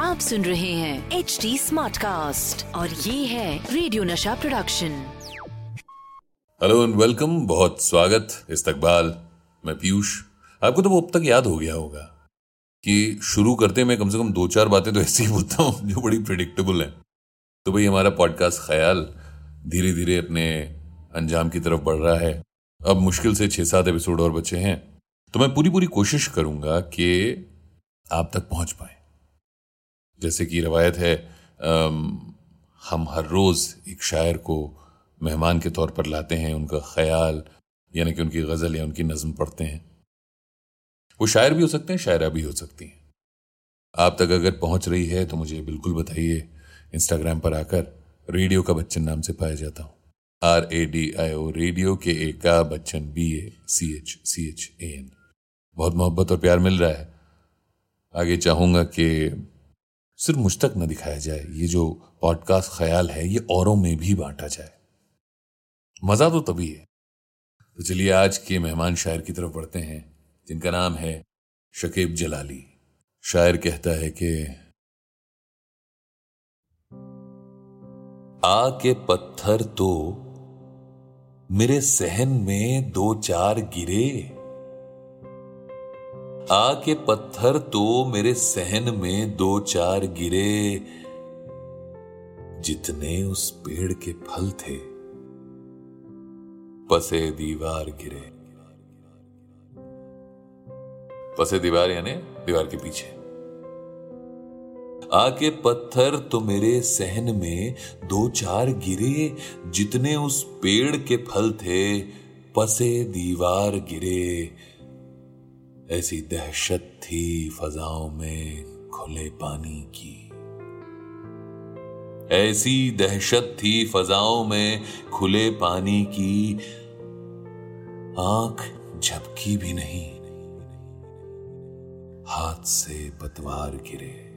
आप सुन रहे हैं एच डी स्मार्ट कास्ट और ये है radio Nasha production hello and welcome बहुत स्वागत इस्तकबाल। मैं पीयूष। आपको तो वो अब तक याद हो गया होगा कि शुरू करते मैं कम से कम दो चार बातें तो ऐसी ही बोलता हूँ जो बड़ी प्रिडिक्टेबल हैं। तो भाई हमारा पॉडकास्ट ख्याल धीरे धीरे अपने अंजाम की तरफ़ बढ़ रहा है। अब मुश्किल से छह सात एपिसोड और बचे हैं। तो मैं पूरी पूरी कोशिश करूँगा कि आप तक पहुँच पाए। जैसे कि रवायत है हम हर रोज एक शायर को मेहमान के तौर पर लाते हैं, उनका ख्याल, यानी कि उनकी गज़ल या उनकी नज्म पढ़ते हैं। वो शायर भी हो सकते हैं, शायरा भी हो सकती हैं। आप तक अगर पहुँच रही है तो मुझे बिल्कुल बताइए। इंस्टाग्राम पर आकर रेडियो का बच्चन नाम से पाया जाता हूँ। R A D I O radio के ए का Bachchan B A C H C H A N बहुत मोहब्बत और प्यार मिल रहा है। आगे चाहूँगा कि सिर्फ़ मुझ तक न दिखाया जाए, ये जो पॉडकास्ट ख्याल है, ये औरों में भी बांटा जाए। मज़ा तो तभी है। तो चलिए आज के मेहमान शायर की तरफ़ बढ़ते हैं, जिनका नाम है शकीब जलाली। शायर कहता है कि, आके पत्थर तो मेरे सहन में दो चार गिरे आके पत्थर तो मेरे सहन में दो चार गिरे, जितने उस पेड़ के फल थे। पसे दीवार गिरे। पसे दीवार यानी दीवार के पीछे। आके पत्थर तो मेरे सहन में दो चार गिरे, जितने उस पेड़ के फल थे, पसे दीवार गिरे। ऐसी दहशत थी फजाओं में खुले पानी की। ऐसी दहशत थी फजाओं में खुले पानी की। आँख झपकी भी नहीं। हाथ से पतवार गिरे।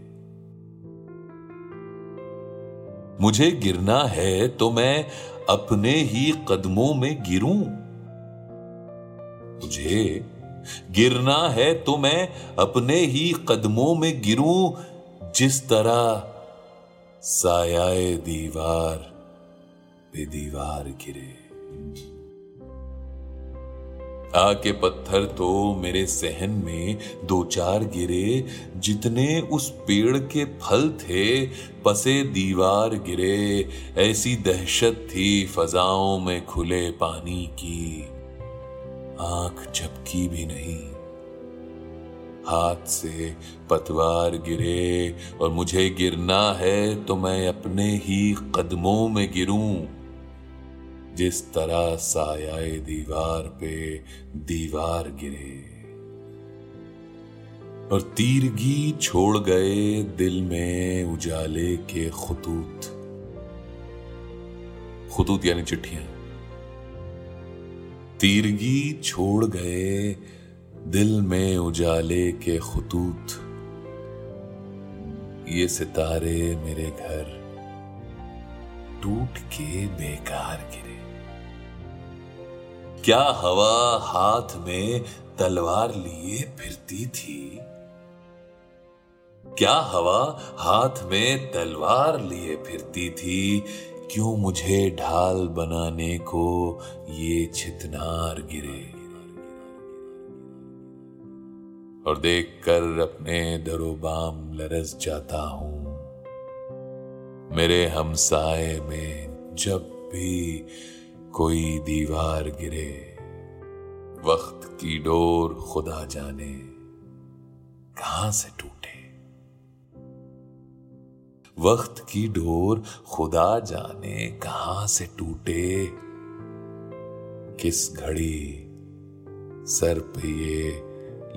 मुझे गिरना है तो मैं अपने ही कदमों में गिरूं। मुझे गिरना है तो मैं अपने ही कदमों में गिरूं, जिस तरह सायाए दीवार पे दीवार गिरे। आके पत्थर तो मेरे सहन में दो चार गिरे, जितने उस पेड़ के फल थे, पसे दीवार गिरे। ऐसी दहशत थी फजाओं में खुले पानी की। आँख झपकी भी नहीं। हाथ से पतवार गिरे और मुझे गिरना है तो मैं अपने ही कदमों में गिरूं। जिस तरह सायाए दीवार पे दीवार गिरे। और तीरगी छोड़ गए दिल में उजाले के खतूत। खतूत यानी चिट्ठियाँ। तीरगी छोड़ गए दिल में उजाले के खतूत। ये सितारे मेरे घर टूट के बेकार गिरे। क्या हवा हाथ में तलवार लिए फिरती थी? क्या हवा हाथ में तलवार लिए फिरती थी? क्यों मुझे ढाल बनाने को ये छितनार गिरे? और देखकर अपने दरोबाम लरस जाता हूँ। मेरे हमसाए में जब भी कोई दीवार गिरे, वक्त की डोर खुदा जाने कहाँ से टूटे। वक्त की डोर खुदा जाने कहाँ से टूटे। किस घड़ी सर पे ये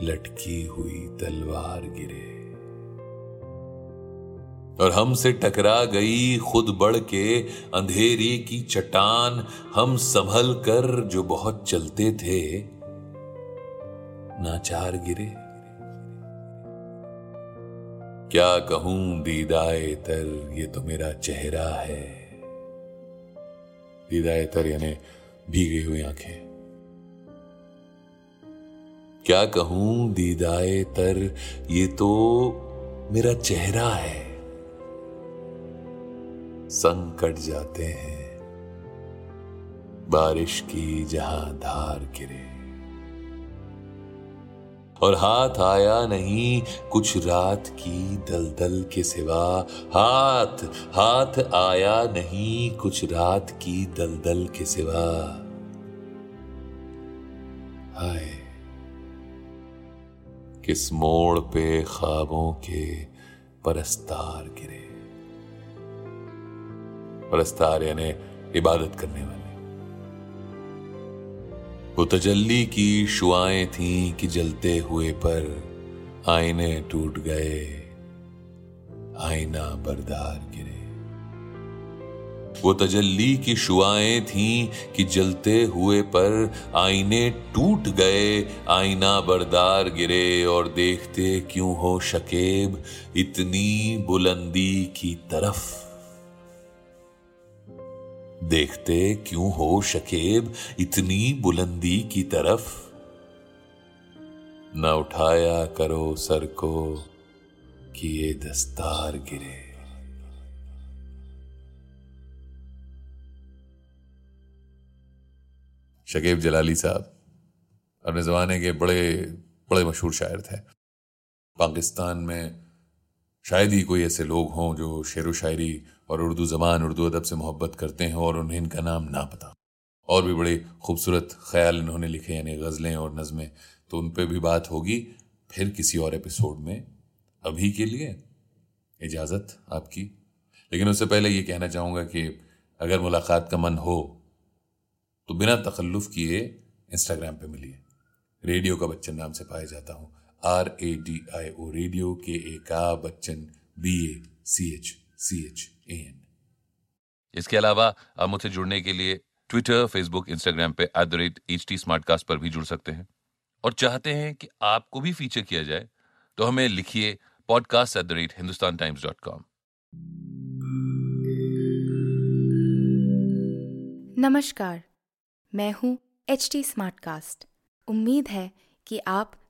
लटकी हुई तलवार गिरे। और हमसे टकरा गई खुद बढ़ के अंधेरे की चट्टान। हम संभल कर जो बहुत चलते थे, नाचार गिरे। क्या कहूँ दीदाए तर, ये तो मेरा चेहरा है। दीदाए तर यानी भीगी हुई आँखें। क्या कहूँ दीदाए तर, ये तो मेरा चेहरा है। संकट जाते हैं, बारिश की जहाँ धार गिरे। और हाथ आया नहीं कुछ रात की दलदल के सिवा। हाथ हाथ आया नहीं कुछ रात की दलदल के सिवा। हाय, किस मोड़ पे ख्वाबों के परस्तार गिरे। परस्तार यानी इबादत करने वाले। वो तजल्ली की शुआएँ थीं कि जलते हुए पर आईने टूट गए, आईना बरदार गिरे। वो तजल्ली की शुआएँ थीं कि जलते हुए पर आईने टूट गए, आईना बरदार गिरे और देखते क्यों हो शकेब इतनी बुलंदी की तरफ़। देखते क्यों हो शकेब इतनी बुलंदी की तरफ़? न उठाया करो सर को कि ये दस्तार गिरे। शकेब जलाली साहब, अपने जमाने के बड़े बड़े मशहूर शायर थे। पाकिस्तान में शायद ही कोई ऐसे लोग हों जो शेर व शायरी और उर्दू ज़बान, उर्दू अदब से मोहब्बत करते हैं और उन्हें इनका नाम ना पता। और भी बड़े खूबसूरत ख्याल इन्होंने लिखे, यानी गज़लें और नज़में। तो उन पर भी बात होगी फिर किसी और एपिसोड में। अभी के लिए इजाज़त आपकी। लेकिन उससे पहले ये कहना चाहूँगा कि अगर मुलाकात का मन हो तो बिना तकल्लुफ़ किए इंस्टाग्राम पे मिलिए। रेडियो का बच्चन नाम से पाया जाता हूँ। R A D I O radio के ए का Bachchan B A C H C H A N इसके अलावा आप मुझसे जुड़ने के लिए ट्विटर फेसबुक इंस्टाग्राम पे at the rate H T पर भी जुड़ सकते हैं। और चाहते हैं कि आपको भी फीचर किया जाए तो हमें लिखिए podcast at the rate Hindustan Times dot com नमस्कार मैं हूँ एच टी उम्मीद है कि आप